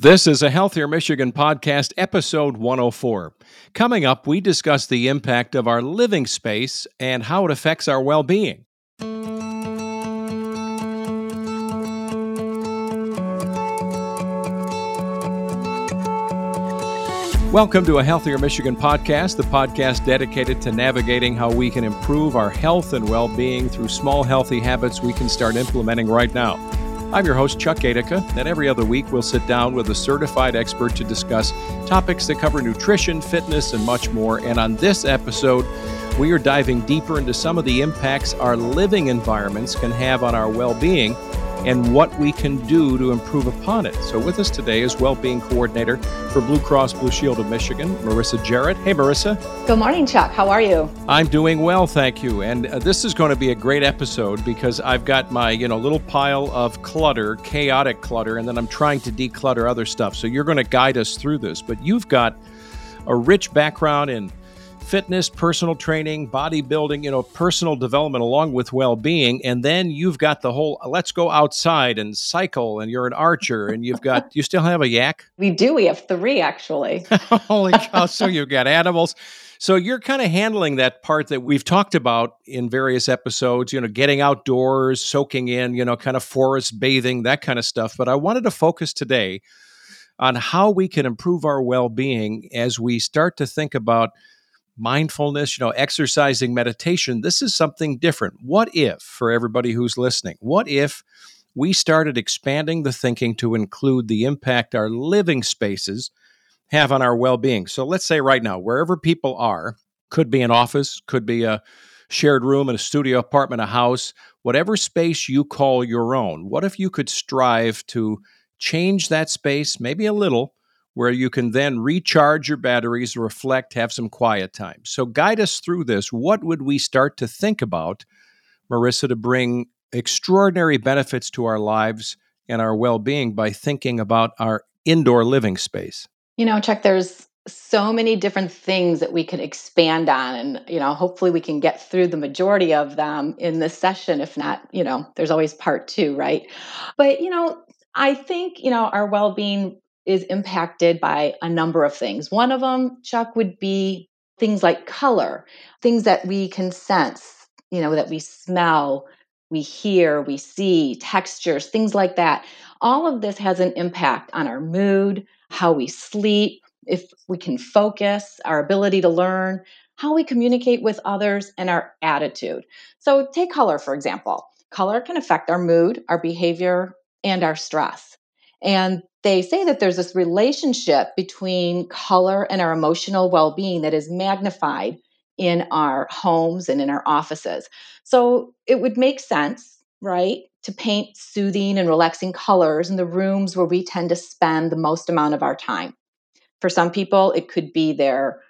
This is a Healthier Michigan podcast, episode 104. Coming up, we discuss the impact of our living space and how it affects our well being. Welcome to a Healthier Michigan podcast, the podcast dedicated to navigating how we can improve our health and well being through small, healthy habits we can start implementing right now. I'm your host, Chuck Gaidica, and every other week we'll sit down with a certified expert to discuss topics that cover nutrition, fitness, and much more. And on this episode, we are diving deeper into some of the impacts our living environments can have on our well being and what we can do to improve upon it. So, with us today is Well-Being Coordinator for Blue Cross Blue Shield of Michigan, Marissa Jarrett. Hey, Marissa. Good morning, Chuck. How are you? I'm doing well, thank you. And uh, this is going to be a great episode because I've got my, you know, little pile of clutter, chaotic clutter, and then I'm trying to declutter other stuff. So, you're going to guide us through this. But you've got a rich background in fitness, personal training, bodybuilding, you know, personal development along with well-being and then you've got the whole let's go outside and cycle and you're an archer and you've got you still have a yak? We do. We have 3 actually. Holy cow, so you've got animals. So you're kind of handling that part that we've talked about in various episodes, you know, getting outdoors, soaking in, you know, kind of forest bathing, that kind of stuff, but I wanted to focus today on how we can improve our well-being as we start to think about mindfulness, you know, exercising, meditation, this is something different. What if, for everybody who's listening, what if we started expanding the thinking to include the impact our living spaces have on our well being? So let's say right now, wherever people are, could be an office, could be a shared room in a studio apartment, a house, whatever space you call your own. What if you could strive to change that space, maybe a little, where you can then recharge your batteries, reflect, have some quiet time. So, guide us through this. What would we start to think about, Marissa, to bring extraordinary benefits to our lives and our well being by thinking about our indoor living space? You know, Chuck, there's so many different things that we can expand on and you know hopefully we can get through the majority of them in this session if not you know there's always part 2 right but you know i think you know our well-being is impacted by a number of things. One of them, Chuck, would be things like color, things that we can sense, you know, that we smell, we hear, we see, textures, things like that. All of this has an impact on our mood, how we sleep, if we can focus, our ability to learn, how we communicate with others, and our attitude. So, take color, for example. Color can affect our mood, our behavior, and our stress. And they say that there's this relationship between color and our emotional well being that is magnified in our homes and in our offices. So it would make sense, right, to paint soothing and relaxing colors in the rooms where we tend to spend the most amount of our time. For some people, it could be their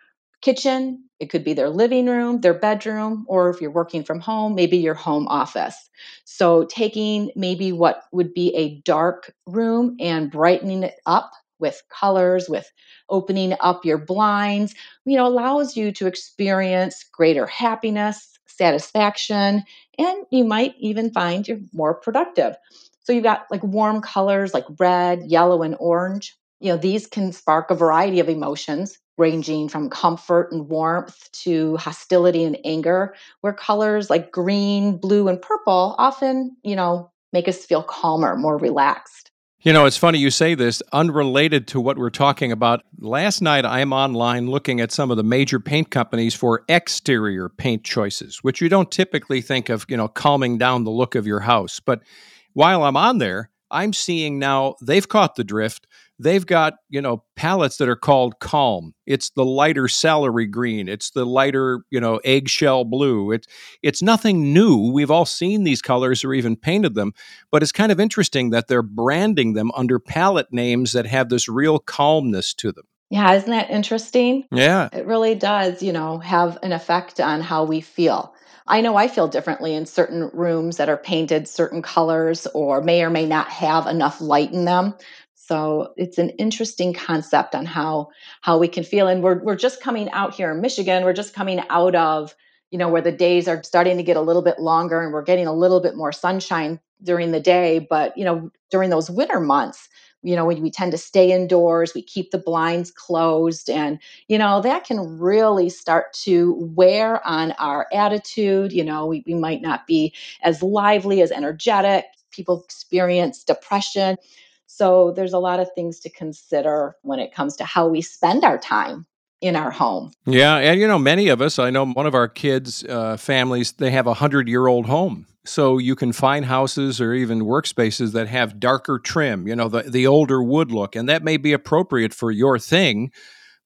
kitchen, it could be their living room, their bedroom, or if you're working from home, maybe your home office. So, taking maybe what would be a dark room and brightening it up with colors, with opening up your blinds, you know, allows you to experience greater happiness, satisfaction, and you might even find you're more productive. So, you've got like warm colors like red, yellow, and orange. You know, these can spark a variety of emotions ranging from comfort and warmth to hostility and anger, where colors like green, blue, and purple often, you know, make us feel calmer, more relaxed. You know, it's funny you say this, unrelated to what we're talking about. Last night, I'm online looking at some of the major paint companies for exterior paint choices, which you don't typically think of, you know, calming down the look of your house. But while I'm on there, I'm seeing now they've caught the drift they've got you know palettes that are called calm. It's the lighter celery green. It's the lighter you know eggshell blue. It's it's nothing new. We've all seen these colors or even painted them but it's kind of interesting that they're branding them under palette names that have this real calmness to them. Yeah isn't that interesting? Yeah. It really does you know have an effect on how we feel. I know I feel differently in certain rooms that are painted certain colors or may or may not have enough light in them. So it's an interesting concept on how how we can feel. And we're we're just coming out here in Michigan. We're just coming out of you know where the days are starting to get a little bit longer and we're getting a little bit more sunshine during the day. But you know during those winter months, you know we, we tend to stay indoors we keep the blinds closed and you know that can really start to wear on our attitude you know we, we might not be as lively as energetic people experience depression so there's a lot of things to consider when it comes to how we spend our time in our home. Yeah, and you know, many of us, I know one of our kids' uh, families, they have a hundred year old home. So you can find houses or even workspaces that have darker trim, you know, the, the older wood look, and that may be appropriate for your thing.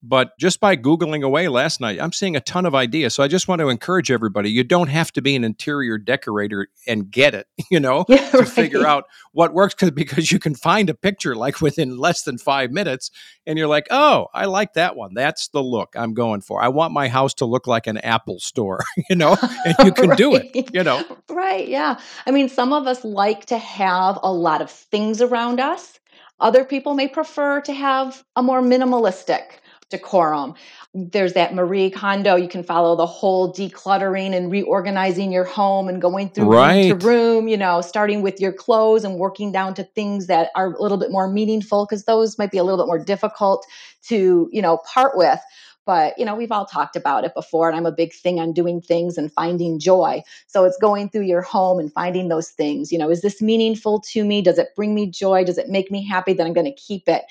But just by Googling away last night, I'm seeing a ton of ideas. So I just want to encourage everybody you don't have to be an interior decorator and get it, you know, yeah, to right. figure out what works cause, because you can find a picture like within less than five minutes and you're like, oh, I like that one. That's the look I'm going for. I want my house to look like an Apple store, you know, and you can right. do it, you know. Right. Yeah. I mean, some of us like to have a lot of things around us. Other people may prefer to have a more minimalistic decorum. There's that Marie Kondo. You can follow the whole decluttering and reorganizing your home and going through right. room to room, you know, starting with your clothes and working down to things that are a little bit more meaningful because those might be a little bit more difficult to, you know, part with but you know we've all talked about it before and i'm a big thing on doing things and finding joy so it's going through your home and finding those things you know is this meaningful to me does it bring me joy does it make me happy that i'm going to keep it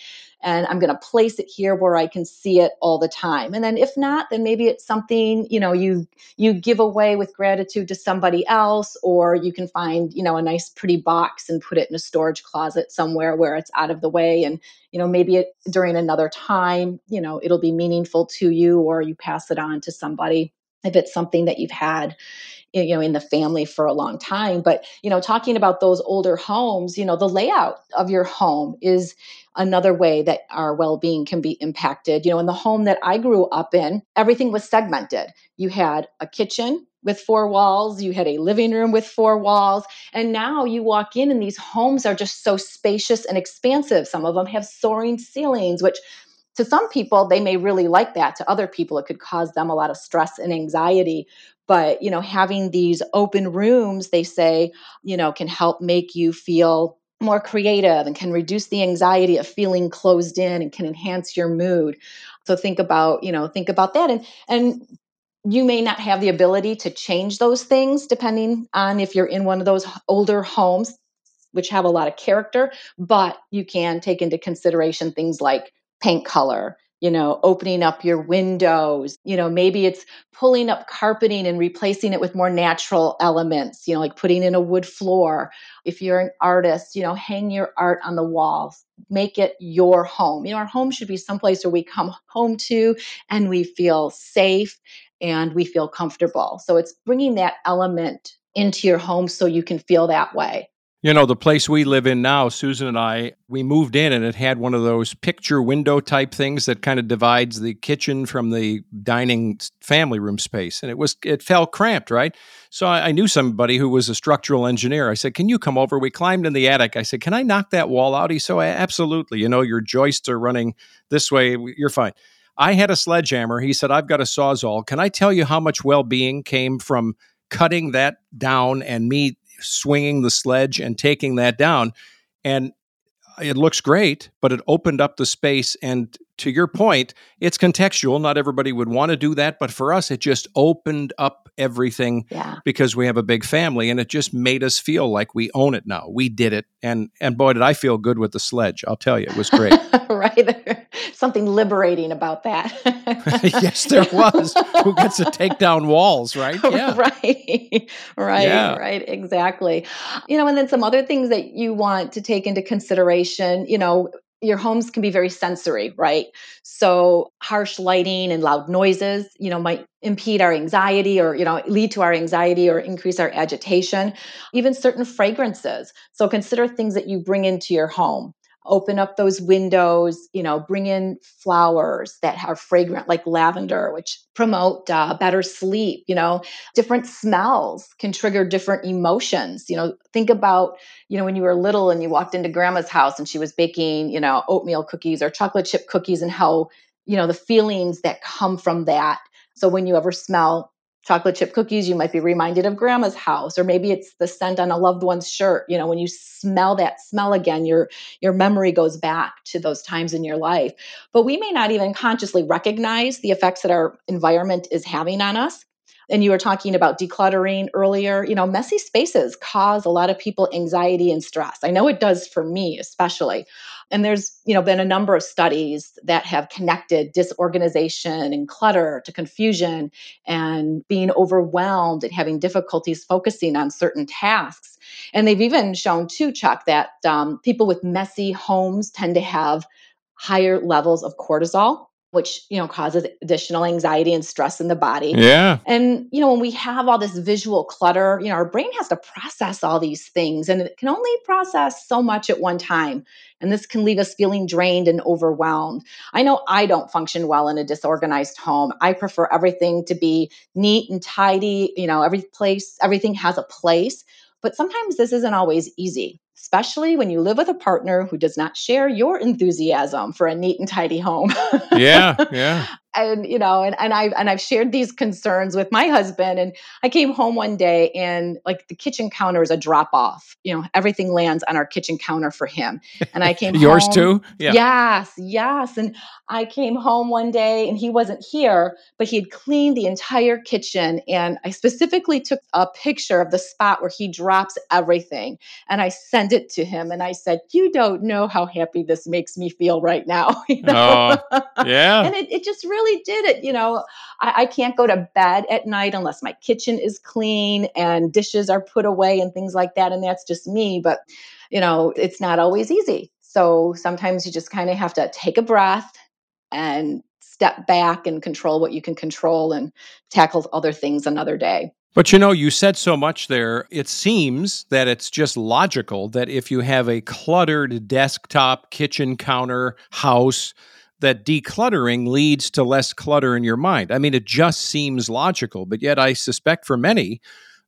and I'm going to place it here where I can see it all the time. And then if not, then maybe it's something, you know, you you give away with gratitude to somebody else or you can find, you know, a nice pretty box and put it in a storage closet somewhere where it's out of the way and, you know, maybe it, during another time, you know, it'll be meaningful to you or you pass it on to somebody if it's something that you've had you know in the family for a long time but you know talking about those older homes you know the layout of your home is another way that our well-being can be impacted. You know in the home that i grew up in everything was segmented. You had a kitchen with four walls you had a living room with four walls and now you walk in and these homes are just so spacious and expansive. Some of them have soaring ceilings which to some people they may really like that. To other people it could cause them a lot of stress and anxiety but you know having these open rooms they say you know can help make you feel more creative and can reduce the anxiety of feeling closed in and can enhance your mood. So think about you know think about that and and you may not have the ability to change those things depending on if you're in one of those older homes which have a lot of character but you can take into consideration things like paint color you know, opening up your windows. You know, maybe it's pulling up carpeting and replacing it with more natural elements, you know, like putting in a wood floor. If you're an artist, you know, hang your art on the walls, make it your home. You know, our home should be someplace where we come home to and we feel safe and we feel comfortable. So it's bringing that element into your home so you can feel that way. You know, the place we live in now, Susan and I, we moved in and it had one of those picture window type things that kind of divides the kitchen from the dining family room space. And it was, it felt cramped, right? So I, I, knew somebody who was a structural engineer. I said, Can you come over? We climbed in the attic. I said, Can I knock that wall out? He said, oh, Absolutely. You know, your joists are running this way. You're fine. I had a sledgehammer. He said, I've got a sawzall. Can I tell you how much well being came from cutting that down and me swinging the sledge and taking that down. And it looks great, but it opened up the space. And to your point, it's contextual. Not everybody would want to do that, but for us, it just opened up everything yeah. because we have a big family, and it just made us feel like we own it now. We did it, and and boy, did I feel good with the sledge! I'll tell you, it was great. right, something liberating about that. yes, there was. Who gets to take down walls, right? Yeah, right, right, yeah. right, exactly. You know, and then some other things that you want to take into consideration. You know, your homes can be very sensory, right? So harsh lighting and loud noises, you know, might impede our anxiety or, you know, lead to our anxiety or increase our agitation. Even certain fragrances. So consider things that you bring into your home open up those windows you know bring in flowers that are fragrant like lavender which promote uh, better sleep you know? Different smells can trigger different emotions you know? Think about you know when you were little and you walked into grandma's house and she was baking you know oatmeal cookies or chocolate chip cookies and how you know the feelings that come from that. So when you ever smell chocolate chip cookies, you might be reminded of grandma's house, or maybe it's the scent on a loved one's shirt. You know, when you smell that smell again, your your memory goes back to those times in your life. But we may not even consciously recognize the effects that our environment is having on us and you were talking about decluttering earlier you know messy spaces cause a lot of people anxiety and stress i know it does for me especially and there's you know been a number of studies that have connected disorganization and clutter to confusion and being overwhelmed and having difficulties focusing on certain tasks. And they've even shown too chuck that um, people with messy homes tend to have higher levels of cortisol which you know causes additional anxiety and stress in the body. Yeah. And you know when we have all this visual clutter, you know our brain has to process all these things and it can only process so much at one time. And this can leave us feeling drained and overwhelmed. I know I don't function well in a disorganized home. I prefer everything to be neat and tidy, you know, every place everything has a place, but sometimes this isn't always easy especially when you live with a partner who does not share your enthusiasm for a neat and tidy home. yeah, yeah. And you know, and, and I've and I've shared these concerns with my husband. And I came home one day and like the kitchen counter is a drop off. You know, everything lands on our kitchen counter for him. And I came yours home, too. Yeah. Yes, yes. And I came home one day and he wasn't here, but he had cleaned the entire kitchen. And I specifically took a picture of the spot where he drops everything, and I sent it to him. And I said, "You don't know how happy this makes me feel right now." you know? Oh, yeah. and it, it just really really did it. You know, I, I can't go to bed at night unless my kitchen is clean and dishes are put away and things like that. And that's just me. But, you know, it's not always easy. So sometimes you just kind of have to take a breath and step back and control what you can control and tackle other things another day. But you know, you said so much there. It seems that it's just logical that if you have a cluttered desktop, kitchen counter, house, that decluttering leads to less clutter in your mind. I mean, it just seems logical, but yet I suspect for many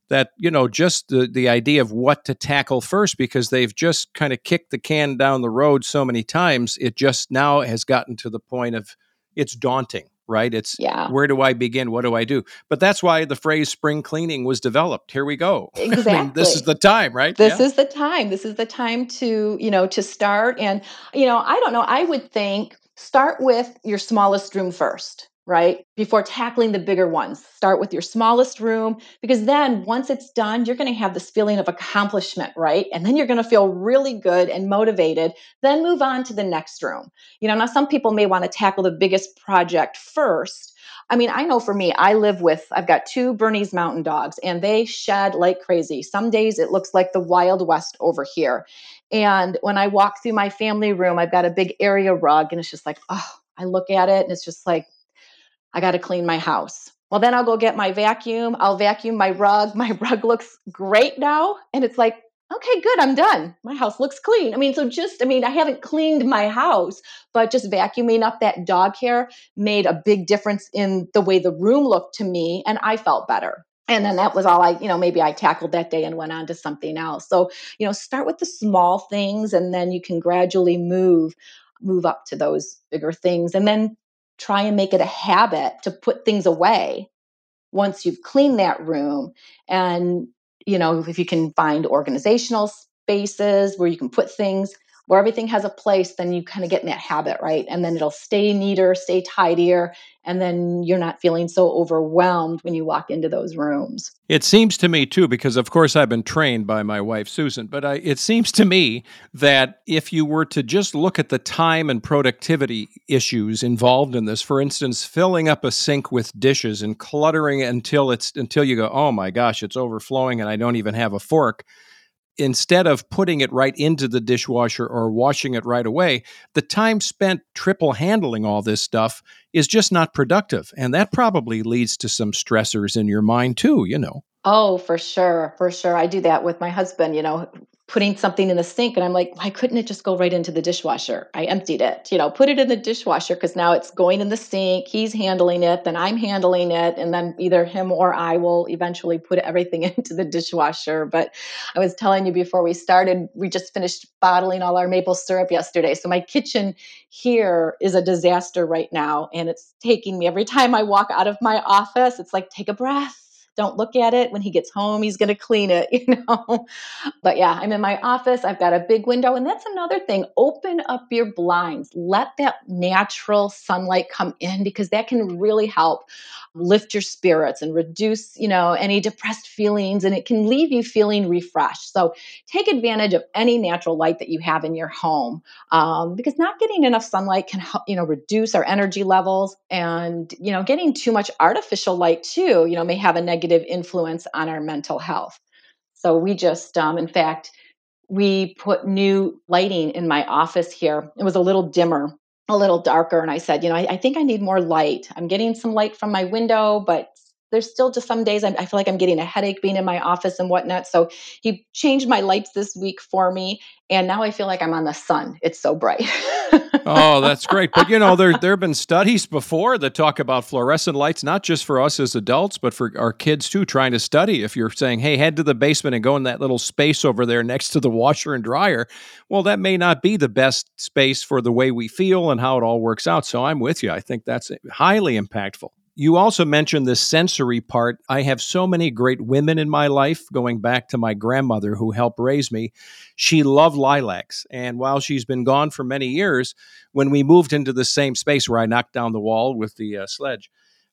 that, you know, just the, the idea of what to tackle first because they've just kind of kicked the can down the road so many times, it just now has gotten to the point of it's daunting right? It's yeah. where do I begin? What do I do? But that's why the phrase spring cleaning was developed. Here we go. Exactly. I mean, this is the time, right? This yeah. is the time. This is the time to, you know, to start. And, you know, I don't know. I would think start with your smallest room first, right? Before tackling the bigger ones. Start with your smallest room because then once it's done, you're going to have this feeling of accomplishment, right? And then you're going to feel really good and motivated. Then move on to the next room. You know, now some people may want to tackle the biggest project first. I mean, I know for me, I live with, I've got two Bernese mountain dogs and they shed like crazy. Some days it looks like the Wild West over here. And when I walk through my family room, I've got a big area rug, and it's just like, oh, I look at it and it's just like, I got to clean my house. Well, then I'll go get my vacuum. I'll vacuum my rug. My rug looks great now. And it's like, okay, good, I'm done. My house looks clean. I mean, so just, I mean, I haven't cleaned my house, but just vacuuming up that dog hair made a big difference in the way the room looked to me. And I felt better and then that was all i you know maybe i tackled that day and went on to something else. So you know start with the small things and then you can gradually move move up to those bigger things. And then try and make it a habit to put things away once you've cleaned that room. And you know if you can find organizational spaces where you can put things where everything has a place, then you kind of get in that habit, right? And then it'll stay neater, stay tidier, and then you're not feeling so overwhelmed when you walk into those rooms. It seems to me too, because of course I've been trained by my wife Susan, but I, it seems to me that if you were to just look at the time and productivity issues involved in this, for instance, filling up a sink with dishes and cluttering it until it's until you go, oh my gosh, it's overflowing and I don't even have a fork instead of putting it right into the dishwasher or washing it right away, the time spent triple handling all this stuff is just not productive. And that probably leads to some stressors in your mind too, you know. Oh, for sure. For sure. I do that with my husband, you know, putting something in the sink and I'm like, why couldn't it just go right into the dishwasher? I emptied it, you know, put it in the dishwasher because now it's going in the sink. He's handling it, then I'm handling it, and then either him or I will eventually put everything into the dishwasher. But I was telling you before we started, we just finished bottling all our maple syrup yesterday. So my kitchen here is a disaster right now. And it's taking me every time I walk out of my office, it's like, take a breath don't look at it. When he gets home, he's going to clean it, you know. but yeah, I'm in my office. I've got a big window. And that's another thing. Open up your blinds. Let that natural sunlight come in because that can really help lift your spirits and reduce, you know, any depressed feelings and it can leave you feeling refreshed. So take advantage of any natural light that you have in your home um, because not getting enough sunlight can help, you know, reduce our energy levels and, you know, getting too much artificial light too, you know, may have a negative influence on our mental health. So we just, um, in fact, we put new lighting in my office here. It was a little dimmer a little darker. And I said, you know, I, I, think I need more light. I'm getting some light from my window, but there's still just some days I, I feel like I'm getting a headache being in my office and whatnot. So he changed my lights this week for me. And now I feel like I'm on the sun. It's so bright. oh, that's great. But you know, there there have been studies before that talk about fluorescent lights, not just for us as adults, but for our kids too, trying to study. If you're saying, hey, head to the basement and go in that little space over there next to the washer and dryer, well, that may not be the best space for the way we feel and how it all works out. So I'm with you. I think that's highly impactful. You also mentioned the sensory part. I have so many great women in my life, going back to my grandmother who helped raise me. She loved lilacs. And while she's been gone for many years, when we moved into the same space where I knocked down the wall with the uh, sledge,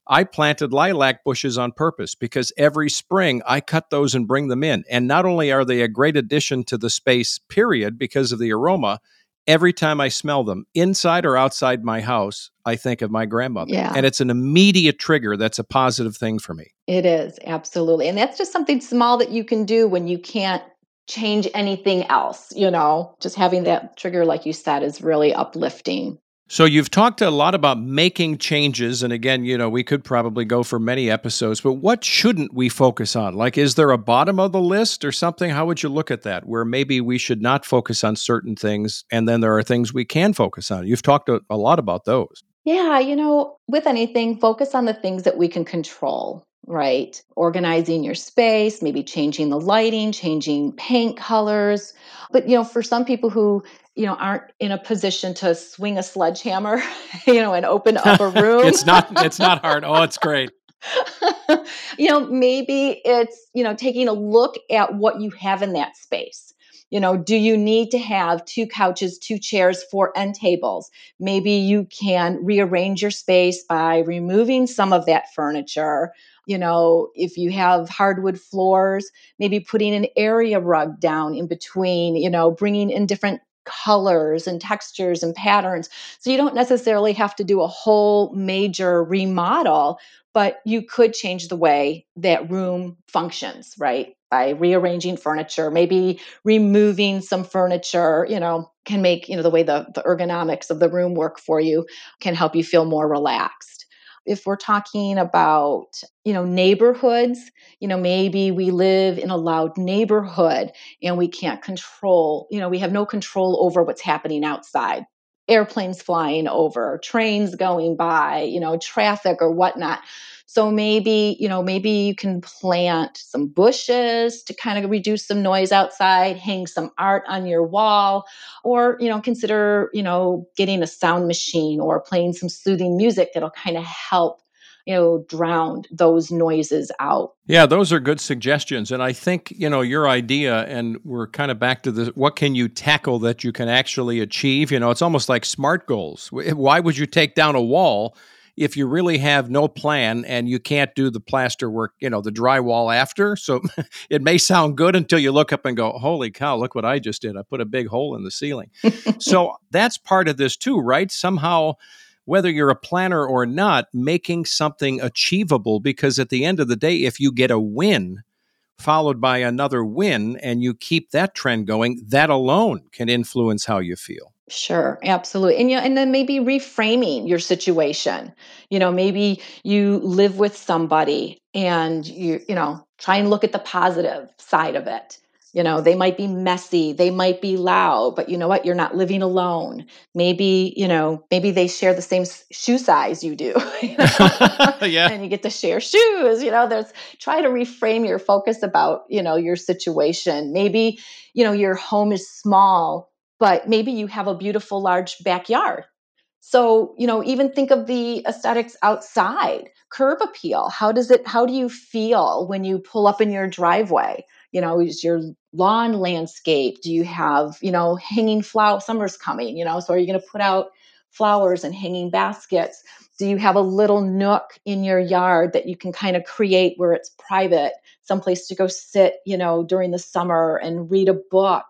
I planted lilac bushes on purpose because every spring I cut those and bring them in. And not only are they a great addition to the space, period, because of the aroma, every time I smell them, inside or outside my house, I think of my grandmother. Yeah. And it's an immediate trigger that's a positive thing for me. It is, absolutely. And that's just something small that you can do when you can't change anything else, you know. Just having that trigger like you said is really uplifting. So you've talked a lot about making changes and again, you know, we could probably go for many episodes, but what shouldn't we focus on? Like is there a bottom of the list or something? How would you look at that where maybe we should not focus on certain things and then there are things we can focus on? You've talked a, a lot about those. Yeah, you know, with anything, focus on the things that we can control right? Organizing your space, maybe changing the lighting, changing paint colors. But you know, for some people who you know aren't in a position to swing a sledgehammer you know and open up a room. it's not it's not hard. Oh it's great. You know maybe it's you know taking a look at what you have in that space. You know do you need to have two couches two chairs four end tables? Maybe you can rearrange your space by removing some of that furniture. You know if you have hardwood floors maybe putting an area rug down in between you know bringing in different colors and textures and patterns. So you don't necessarily have to do a whole major remodel, but you could change the way that room functions, right? By rearranging furniture, maybe removing some furniture, you know, can make, you know, the way the, the ergonomics of the room work for you can help you feel more relaxed if we're talking about you know neighborhoods you know maybe we live in a loud neighborhood and we can't control you know we have no control over what's happening outside airplanes flying over trains going by you know traffic or whatnot. So maybe, you know, maybe you can plant some bushes to kind of reduce some noise outside, hang some art on your wall, or, you know, consider, you know, getting a sound machine or playing some soothing music that'll kind of help you know drowned those noises out yeah those are good suggestions and i think you know your idea and we're kind of back to the what can you tackle that you can actually achieve you know it's almost like smart goals why would you take down a wall if you really have no plan and you can't do the plaster work, you know, the drywall after. So it may sound good until you look up and go, holy cow, look what I just did. I put a big hole in the ceiling. so that's part of this too, right? Somehow, whether you're a planner or not, making something achievable because at the end of the day, if you get a win, followed by another win and you keep that trend going, that alone can influence how you feel. Sure, absolutely. And you know, and then maybe reframing your situation. You know, maybe you live with somebody and you, you know, try and look at the positive side of it. You know, they might be messy, they might be loud, but you know what? You're not living alone. Maybe, you know, maybe they share the same shoe size you do. You know? yeah. And you get to share shoes. You know, there's try to reframe your focus about, you know, your situation. Maybe, you know, your home is small but maybe you have a beautiful large backyard So, you know, even think of the aesthetics outside. Curb appeal. How does it how do you feel when you pull up in your driveway? You know, is your lawn landscape? Do you have, you know, hanging flower summer's coming, you know, so are you going to put out flowers and hanging baskets? Do you have a little nook in your yard that you can kind of create where it's private, someplace to go sit, you know, during the summer and read a book?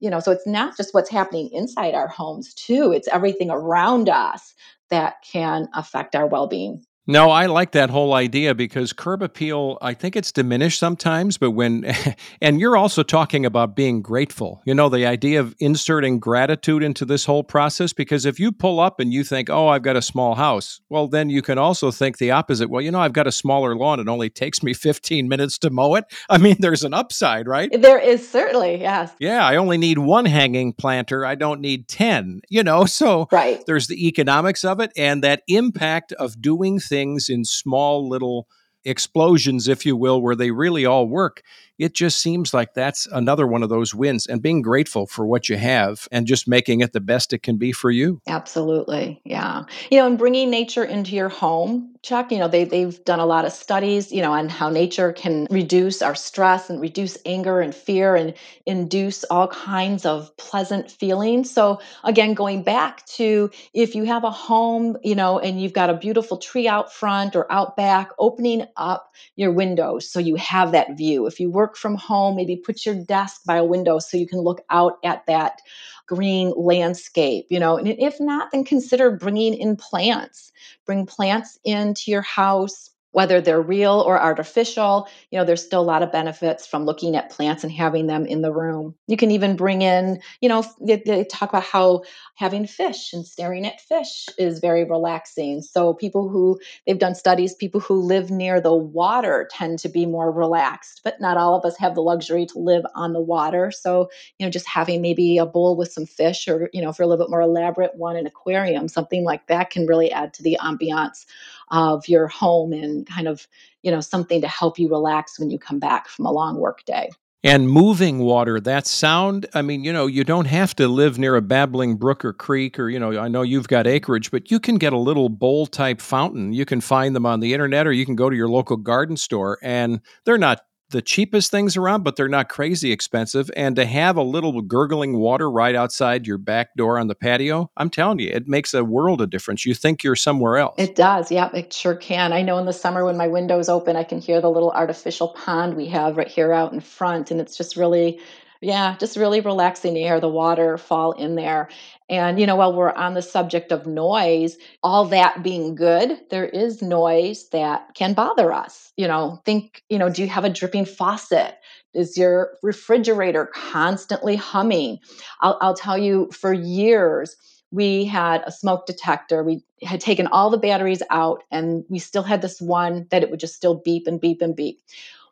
You know, so it's not just what's happening inside our homes, too. It's everything around us that can affect our well being. No, I like that whole idea because curb appeal, I think it's diminished sometimes, but when, and you're also talking about being grateful, you know, the idea of inserting gratitude into this whole process. Because if you pull up and you think, oh, I've got a small house, well, then you can also think the opposite. Well, you know, I've got a smaller lawn. It only takes me 15 minutes to mow it. I mean, there's an upside, right? There is certainly, yes. Yeah, I only need one hanging planter. I don't need 10, you know, so right. there's the economics of it and that impact of doing things things in small little explosions, if you will, where they really all work it just seems like that's another one of those wins and being grateful for what you have and just making it the best it can be for you. Absolutely. Yeah. You know, and bringing nature into your home, Chuck, you know, they, they've done a lot of studies, you know, on how nature can reduce our stress and reduce anger and fear and induce all kinds of pleasant feelings. So, again, going back to if you have a home, you know, and you've got a beautiful tree out front or out back, opening up your windows so you have that view. If you work work from home, maybe put your desk by a window so you can look out at that green landscape, you know. And if not, then consider bringing in plants. Bring plants into your house whether they're real or artificial you know there's still a lot of benefits from looking at plants and having them in the room. You can even bring in you know they, they, talk about how having fish and staring at fish is very relaxing. So people who they've done studies people who live near the water tend to be more relaxed but not all of us have the luxury to live on the water. So you know just having maybe a bowl with some fish or you know for a little bit more elaborate one an aquarium something like that can really add to the ambiance of your home and kind of, you know, something to help you relax when you come back from a long work day. And moving water, that sound, I mean, you know, you don't have to live near a babbling brook or creek or, you know, I know you've got acreage, but you can get a little bowl type fountain. You can find them on the internet or you can go to your local garden store and they're not the cheapest things around, but they're not crazy expensive. And to have a little gurgling water right outside your back door on the patio, I'm telling you, it makes a world of difference. You think you're somewhere else. It does. Yeah, it sure can. I know in the summer when my window's open, I can hear the little artificial pond we have right here out in front. And it's just really yeah, just really relaxing to hear the water fall in there. And, you know, while we're on the subject of noise, all that being good, there is noise that can bother us. You know, think, you know, do you have a dripping faucet? Is your refrigerator constantly humming? I'll, I'll tell you, for years, we had a smoke detector. We had taken all the batteries out, and we still had this one that it would just still beep and beep and beep.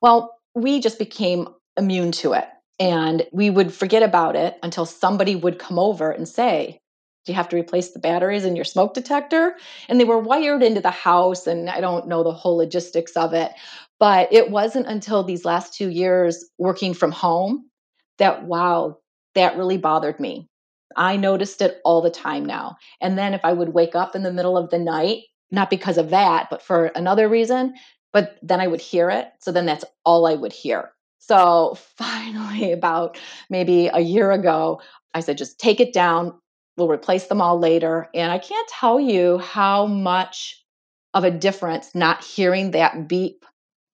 Well, we just became immune to it and we would forget about it until somebody would come over and say, Do you have to replace the batteries in your smoke detector? And they were wired into the house, and I don't know the whole logistics of it. But it wasn't until these last two years working from home that, wow, that really bothered me. I noticed it all the time now. And then if I would wake up in the middle of the night, not because of that, but for another reason, but then I would hear it. So then that's all I would hear. So finally, about maybe a year ago, I said, just take it down. We'll replace them all later. And I can't tell you how much of a difference not hearing that beep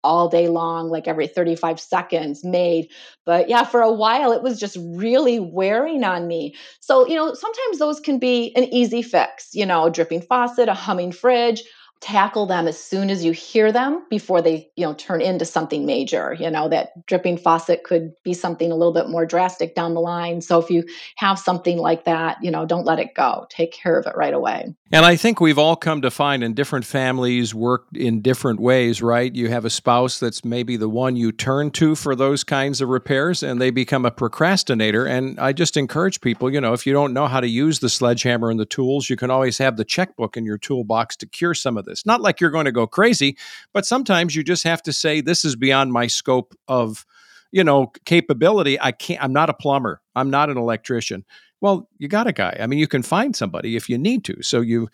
all day long, like every 35 seconds made. But yeah, for a while, it was just really wearing on me. So, you know, sometimes those can be an easy fix, you know, a dripping faucet, a humming fridge tackle them as soon as you hear them before they you know turn into something major you know that dripping faucet could be something a little bit more drastic down the line. So if you have something like that you know don't let it go. Take care of it right away. And i think we've all come to find in different families work in different ways right? You have a spouse that's maybe the one you turn to for those kinds of repairs and they become a procrastinator. And i just encourage people you know if you don't know how to use the sledgehammer and the tools you can always have the checkbook in your toolbox to cure some of this. Not like you're going to go crazy, but sometimes you just have to say, this is beyond my scope of, you know, capability. I can't, I'm not a plumber. I'm not an electrician. Well, you got a guy. I mean, you can find somebody if you need to. So you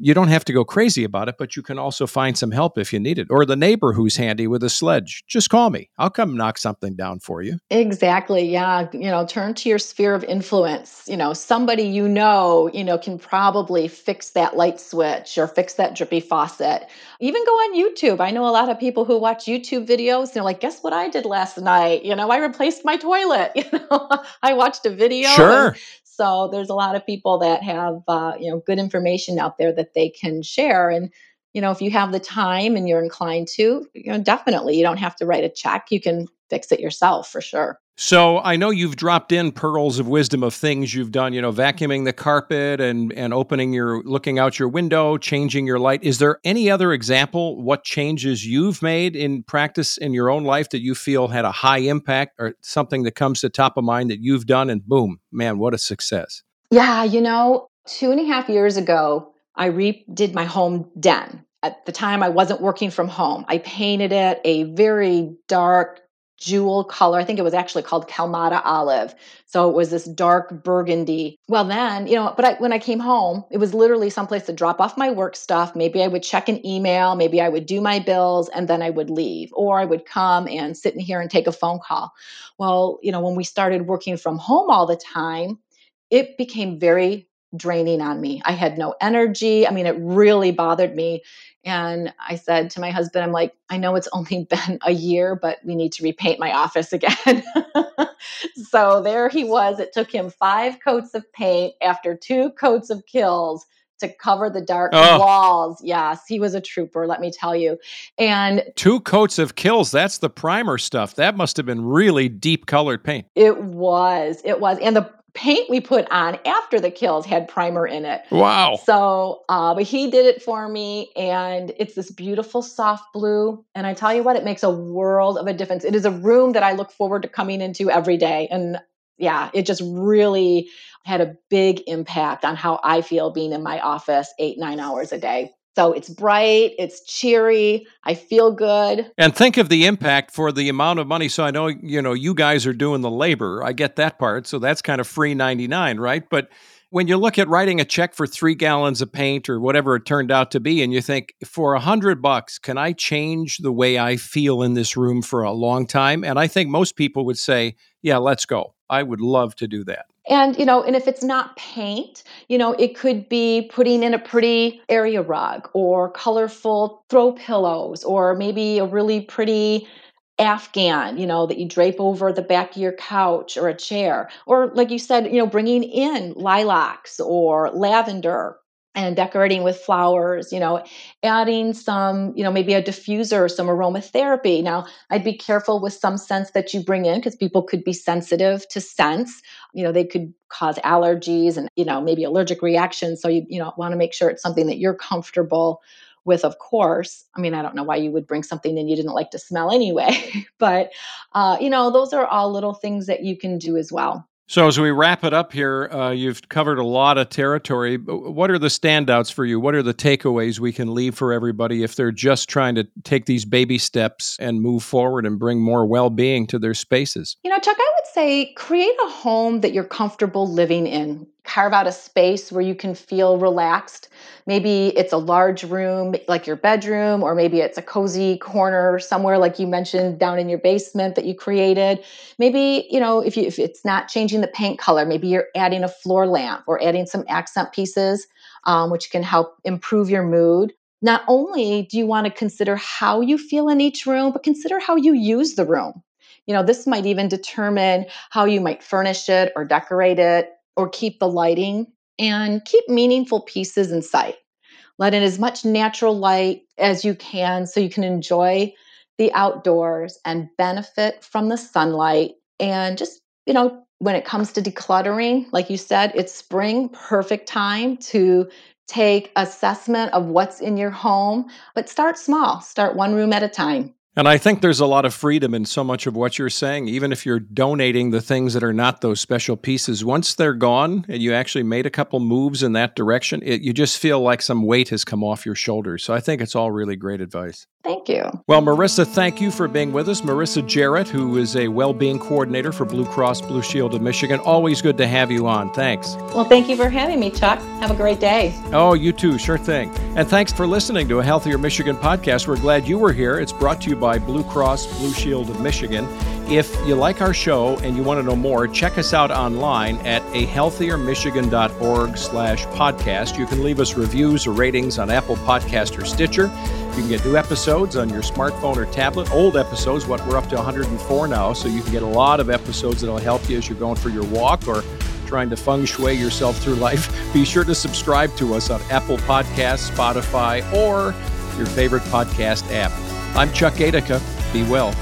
you don't have to go crazy about it, but you can also find some help if you need it. Or the neighbor who's handy with a sledge. Just call me. I'll come knock something down for you. Exactly. Yeah. You know, turn to your sphere of influence. You know, somebody you know, you know, can probably fix that light switch or fix that drippy faucet. Even go on YouTube. I know a lot of people who watch YouTube videos. And they're like, guess what I did last night? You know, I replaced my toilet. You know, I watched a video. Sure. So there's a lot of people that have uh, you know good information out there that they can share. And you know if you have the time and you're inclined to, you know definitely you don't have to write a check. You can fix it yourself for sure. So I know you've dropped in pearls of wisdom of things you've done, you know, vacuuming the carpet and and opening your looking out your window, changing your light. Is there any other example what changes you've made in practice in your own life that you feel had a high impact or something that comes to top of mind that you've done and boom, man, what a success. Yeah, you know, two and a half years ago, I redid my home den. At the time I wasn't working from home. I painted it a very dark jewel color. I think it was actually called Kalamata olive. So it was this dark burgundy. Well, then, you know, but I, when I came home, it was literally someplace to drop off my work stuff. Maybe I would check an email, maybe I would do my bills, and then I would leave. Or I would come and sit in here and take a phone call. Well, you know, when we started working from home all the time, it became very draining on me. I had no energy. I mean, it really bothered me. And I said to my husband, I'm like, I know it's only been a year, but we need to repaint my office again. so there he was. It took him five coats of paint after two coats of KILZ to cover the dark oh. walls. Yes, he was a trooper, let me tell you. And two coats of KILZ, that's the primer stuff. That must have been really deep colored paint. It was. It was. And the paint we put on after the KILZ had primer in it. Wow. So, uh, but he did it for me, and it's this beautiful soft blue. And I tell you what, it makes a world of a difference. It is a room that I look forward to coming into every day. And yeah, it just really had a big impact on how I feel being in my office eight, nine hours a day. So it's bright, it's cheery, I feel good. And think of the impact for the amount of money. So I know, you know, you guys are doing the labor. I get that part. So that's kind of free 99, right? But when you look at writing a check for three gallons of paint or whatever it turned out to be, and you think, for a hundred bucks, can I change the way I feel in this room for a long time? And I think most people would say, yeah, let's go. I would love to do that. And, you know, and if it's not paint, you know, it could be putting in a pretty area rug or colorful throw pillows or maybe a really pretty afghan you know that you drape over the back of your couch or a chair. Or like you said you know bringing in lilacs or lavender and decorating with flowers, you know, adding some, you know, maybe a diffuser or some aromatherapy. Now, I'd be careful with some scents that you bring in because people could be sensitive to scents. You know, they could cause allergies and, you know, maybe allergic reactions. So you, you know, want to make sure it's something that you're comfortable with, of course. I mean, I don't know why you would bring something in you didn't like to smell anyway, but, uh, you know, those are all little things that you can do as well. So, as we wrap it up here, uh, you've covered a lot of territory. What are the standouts for you? What are the takeaways we can leave for everybody if they're just trying to take these baby steps and move forward and bring more well being to their spaces? You know, Chuck, I would say create a home that you're comfortable living in carve out a space where you can feel relaxed. Maybe it's a large room like your bedroom, or maybe it's a cozy corner somewhere like you mentioned down in your basement that you created. Maybe, you know, if you if it's not changing the paint color, maybe you're adding a floor lamp or adding some accent pieces, um, which can help improve your mood. Not only do you want to consider how you feel in each room, but consider how you use the room. You know, this might even determine how you might furnish it or decorate it or keep the lighting and keep meaningful pieces in sight. Let in as much natural light as you can so you can enjoy the outdoors and benefit from the sunlight. And just, you know, when it comes to decluttering, like you said, it's spring, perfect time to take assessment of what's in your home, but start small, start one room at a time. And I think there's a lot of freedom in so much of what you're saying, even if you're donating the things that are not those special pieces. Once they're gone and you actually made a couple moves in that direction, it, you just feel like some weight has come off your shoulders. So I think it's all really great advice. Thank you. Well, Marissa, thank you for being with us. Marissa Jarrett, who is a well being coordinator for Blue Cross Blue Shield of Michigan. Always good to have you on. Thanks. Well, thank you for having me, Chuck. Have a great day. Oh, you too. Sure thing. And thanks for listening to a Healthier Michigan podcast. We're glad you were here. It's brought to you by Blue Cross Blue Shield of Michigan. If you like our show and you want to know more, check us out online at ahealthiermichigan.org slash podcast. You can leave us reviews or ratings on Apple Podcast or Stitcher. You can get new episodes on your smartphone or tablet, old episodes, what we're up to 104 now, so you can get a lot of episodes that'll help you as you're going for your walk or trying to feng shui yourself through life. Be sure to subscribe to us on Apple Podcasts, Spotify, or your favorite podcast app. I'm Chuck Gaidica. Be well.